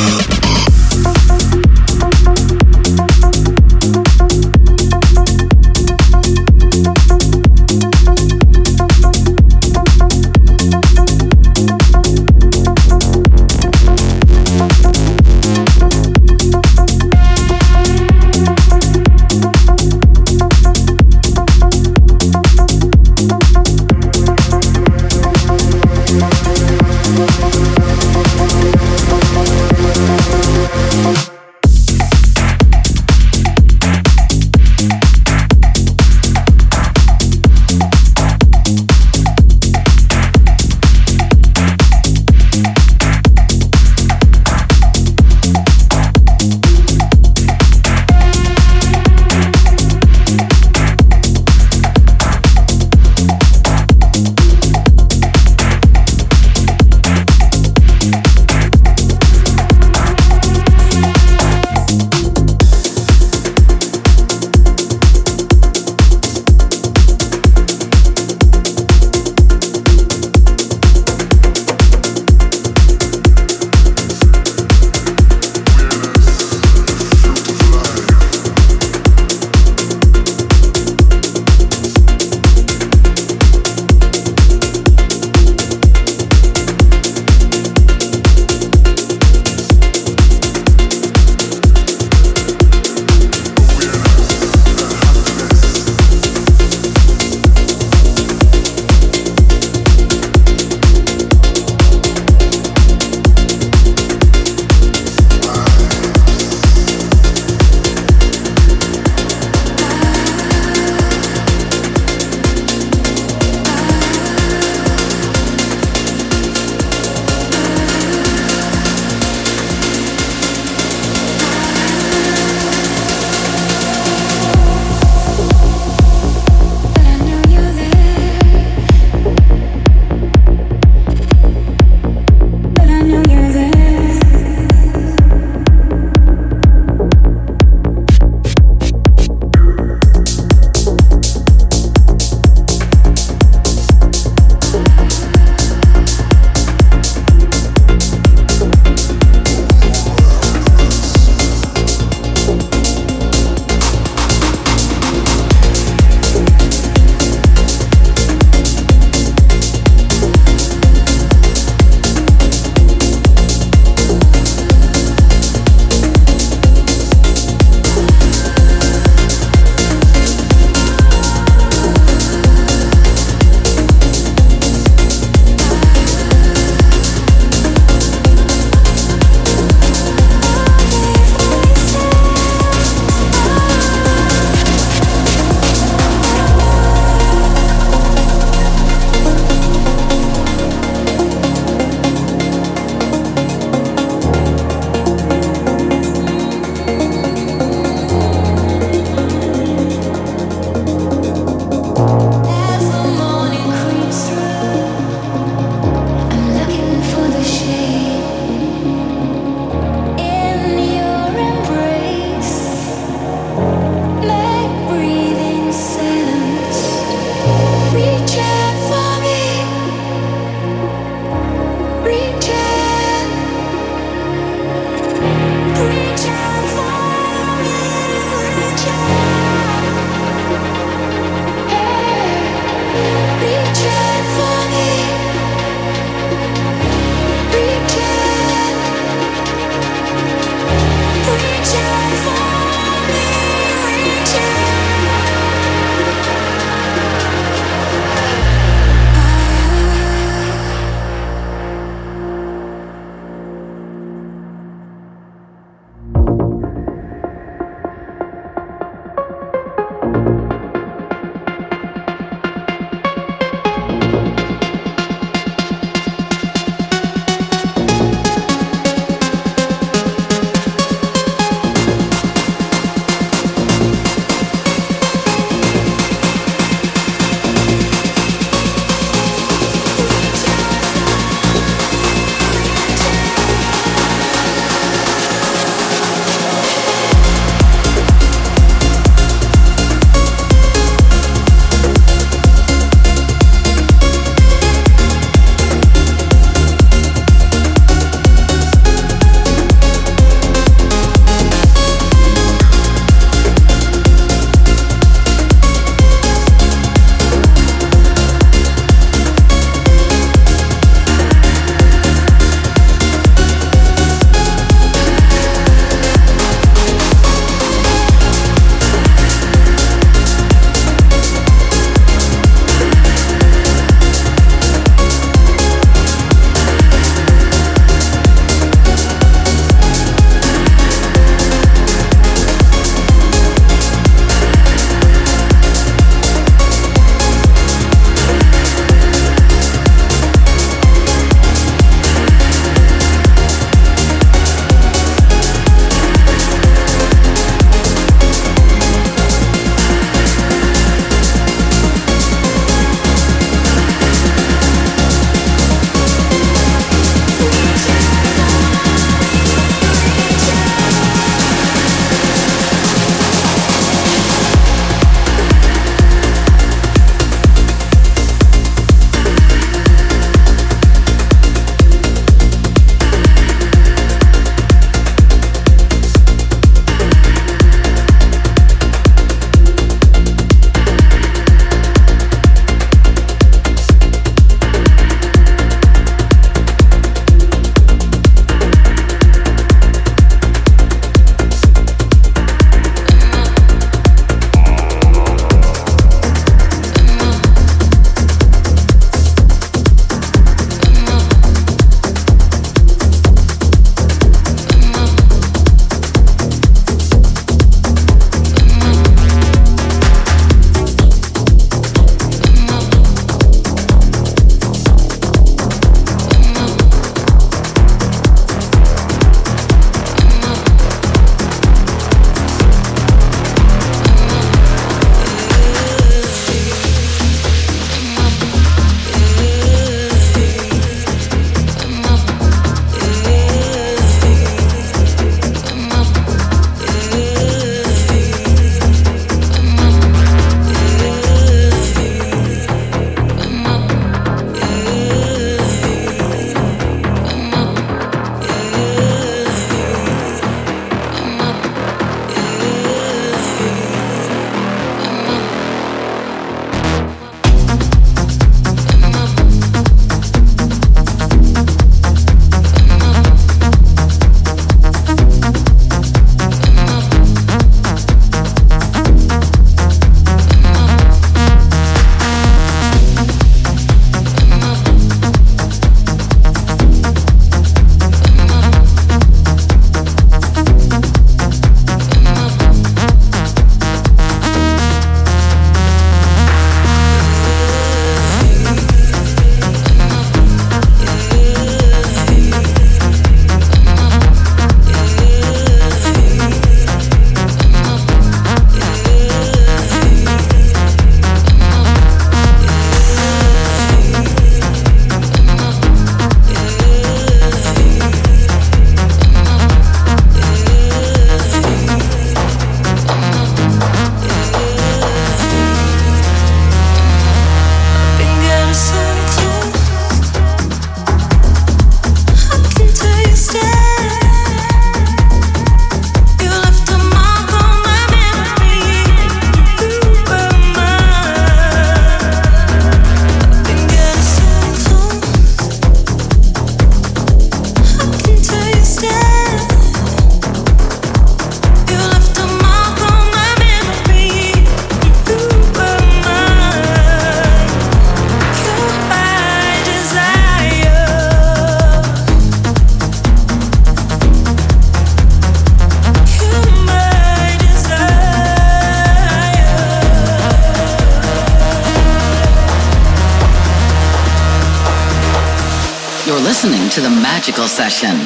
Yeah.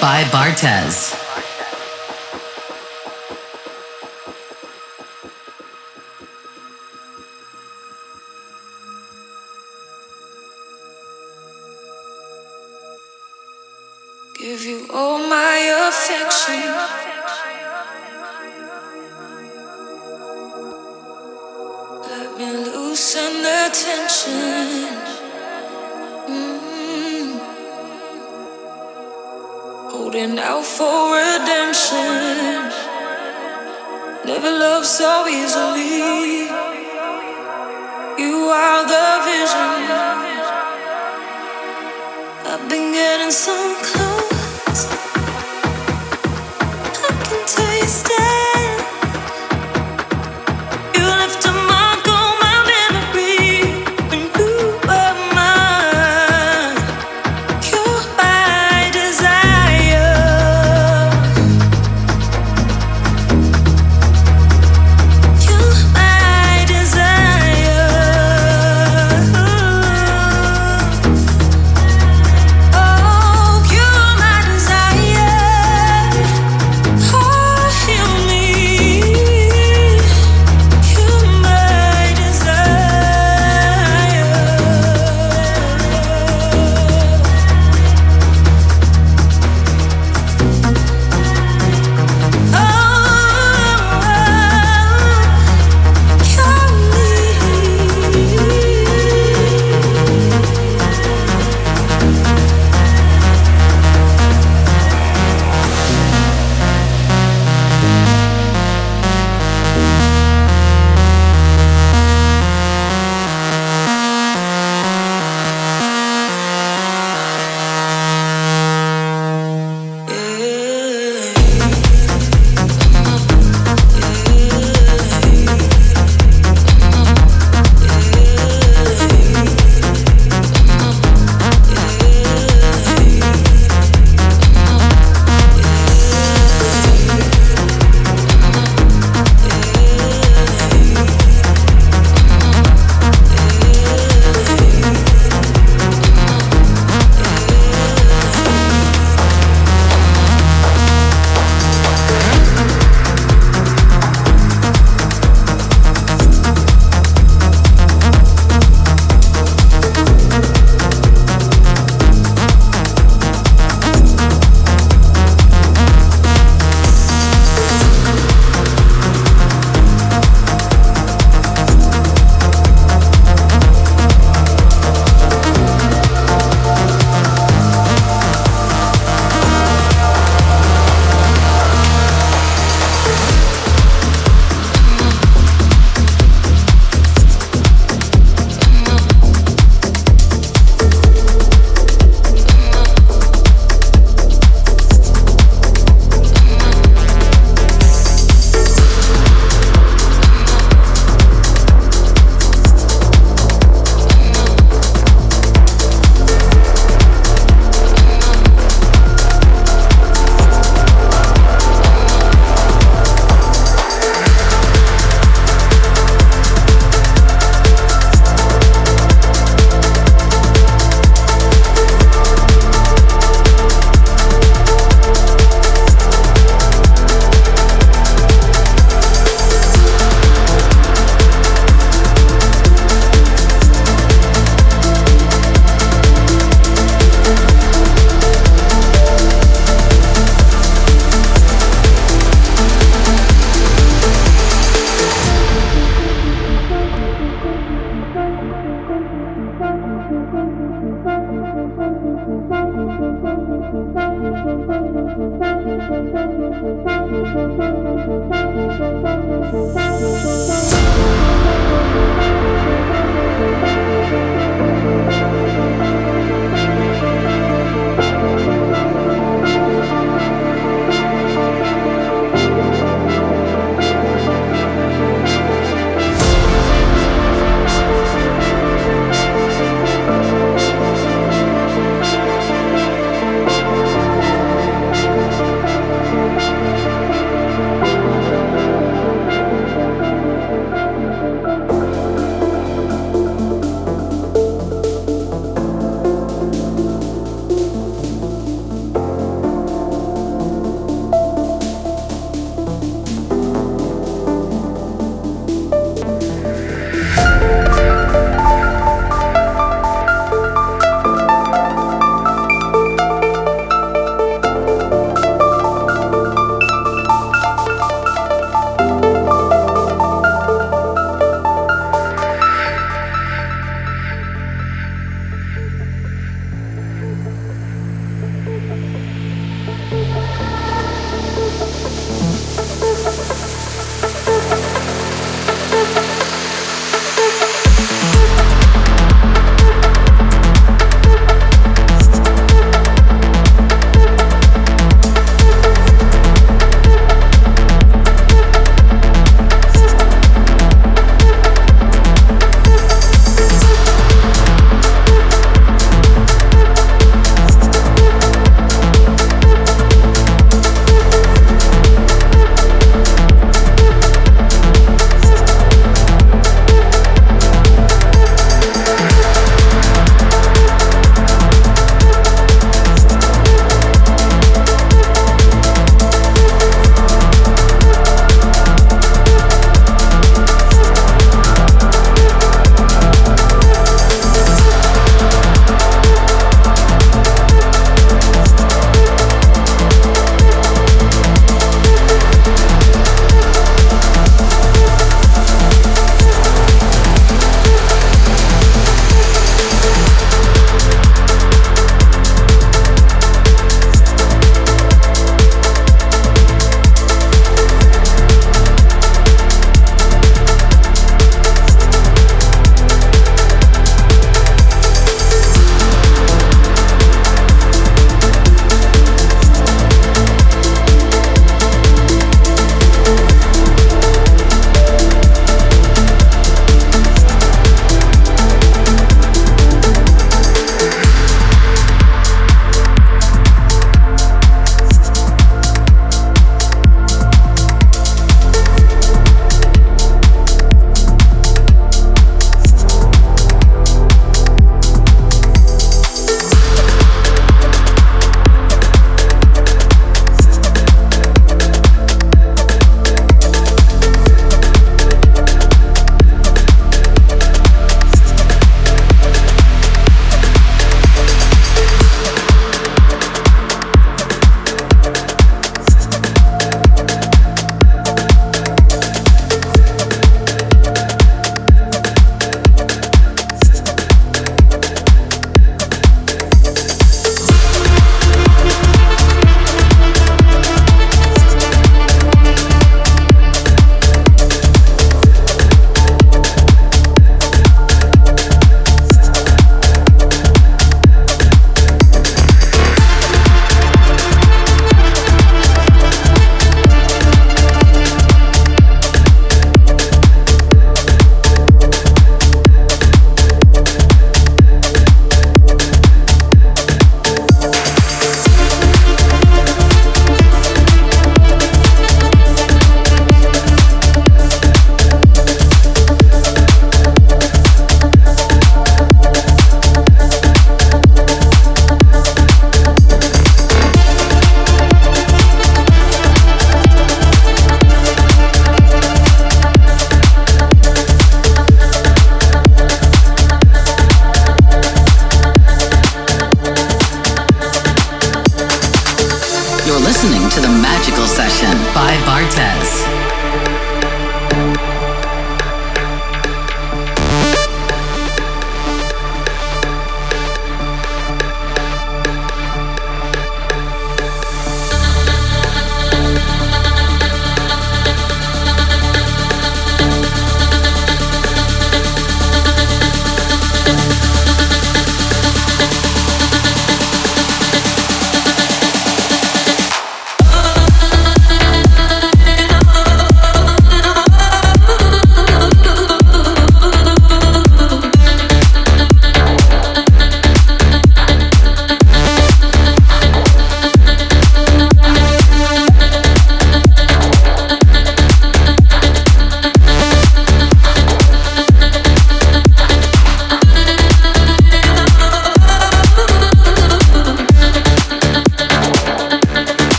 By Bartez.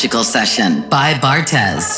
Magical Session by Bartez.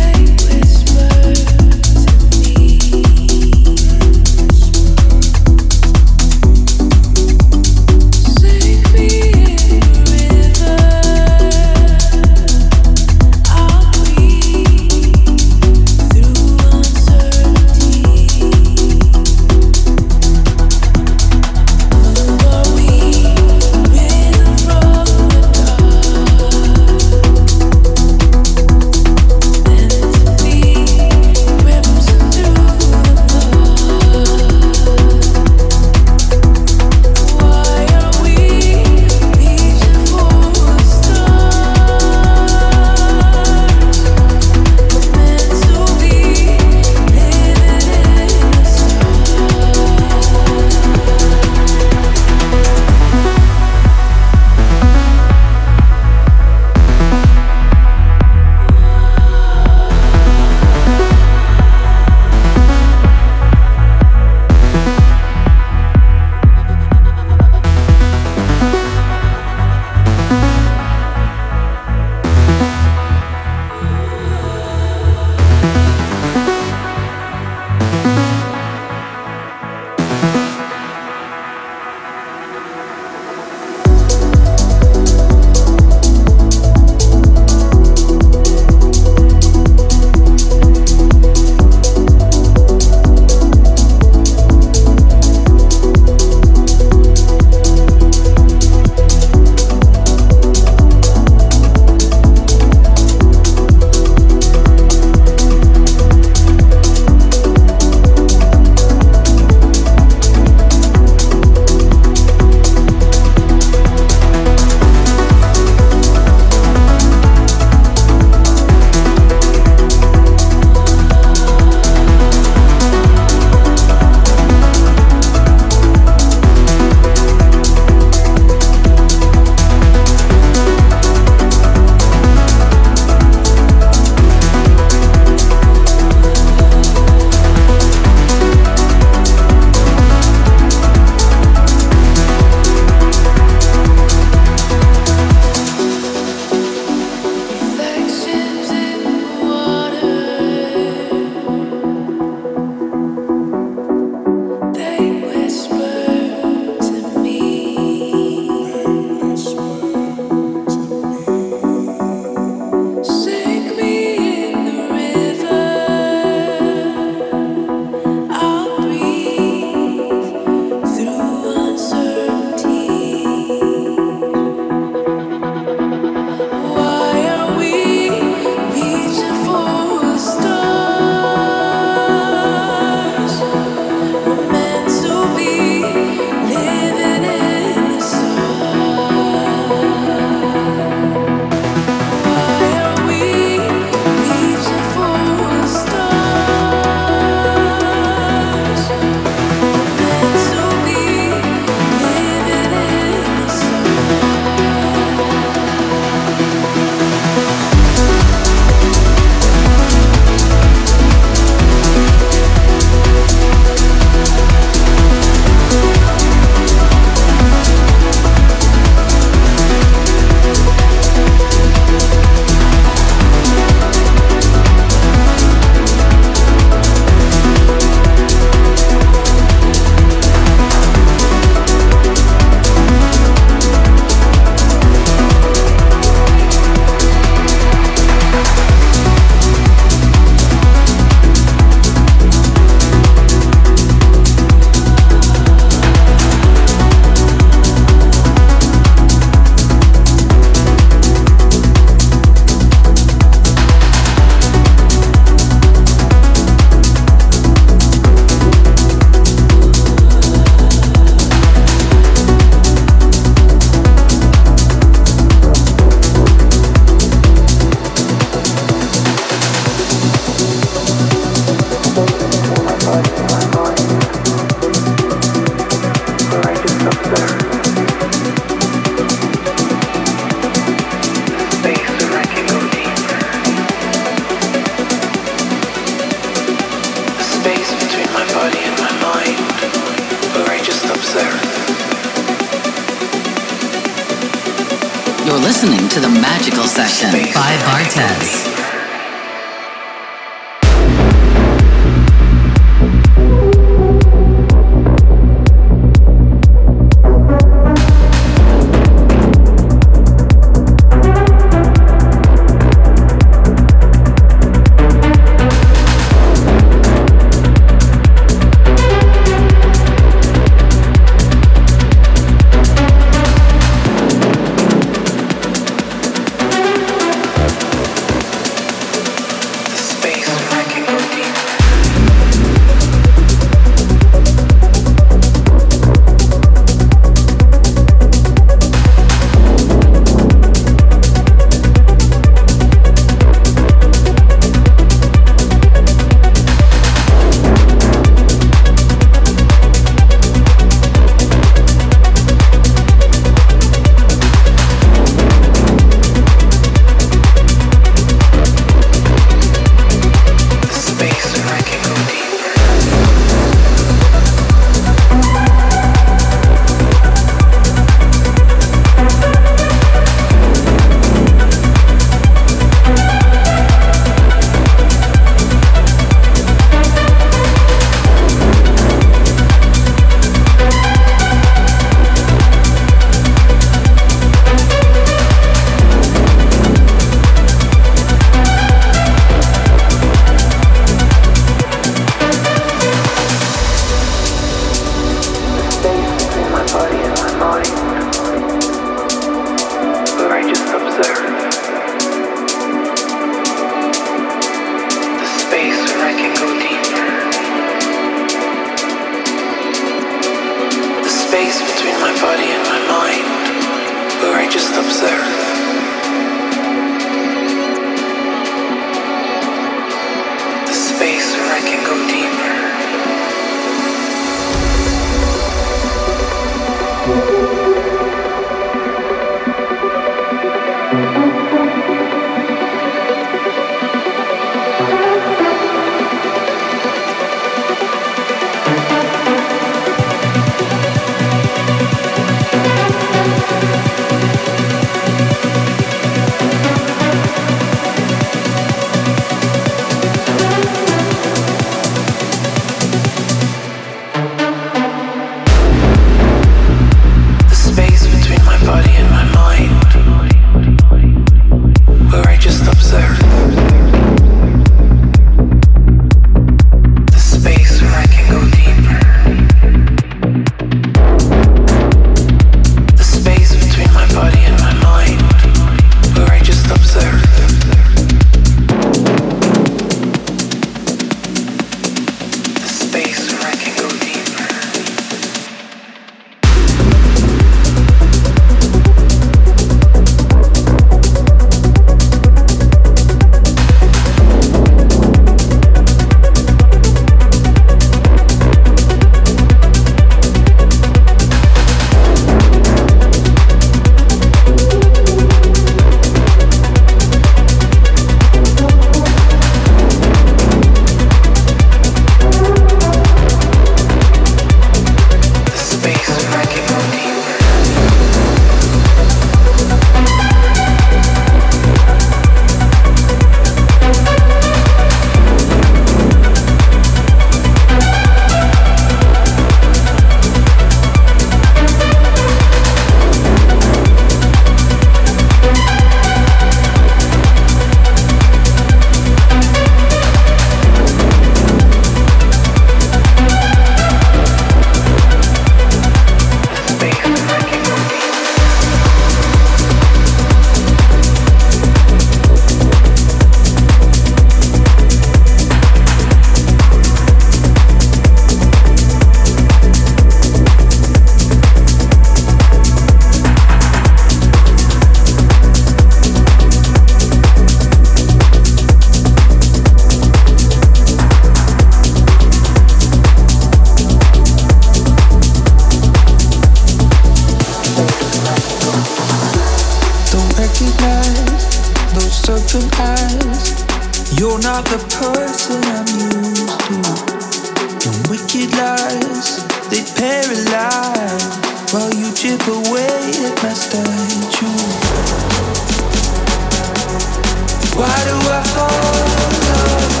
Why do I follow you? Because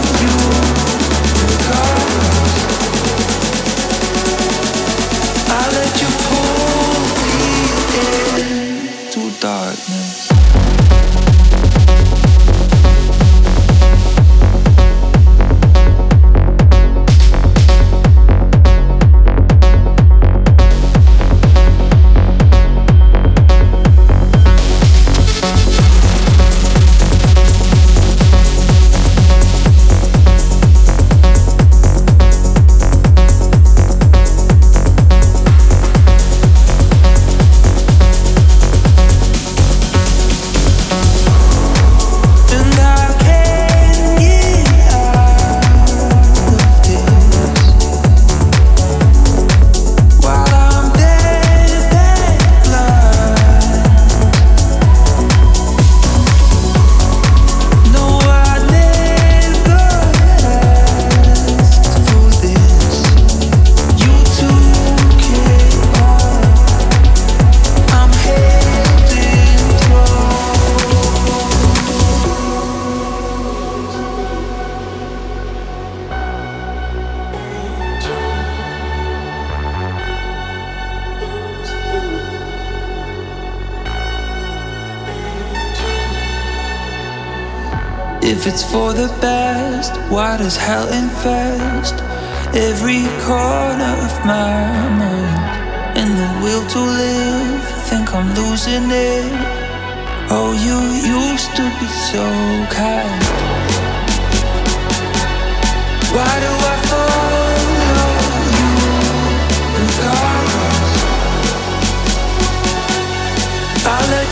it's for the best, why does hell infest every corner of my mind? And the will to live, think I'm losing it. Oh, you used to be so kind. Why do I follow you regardless? I let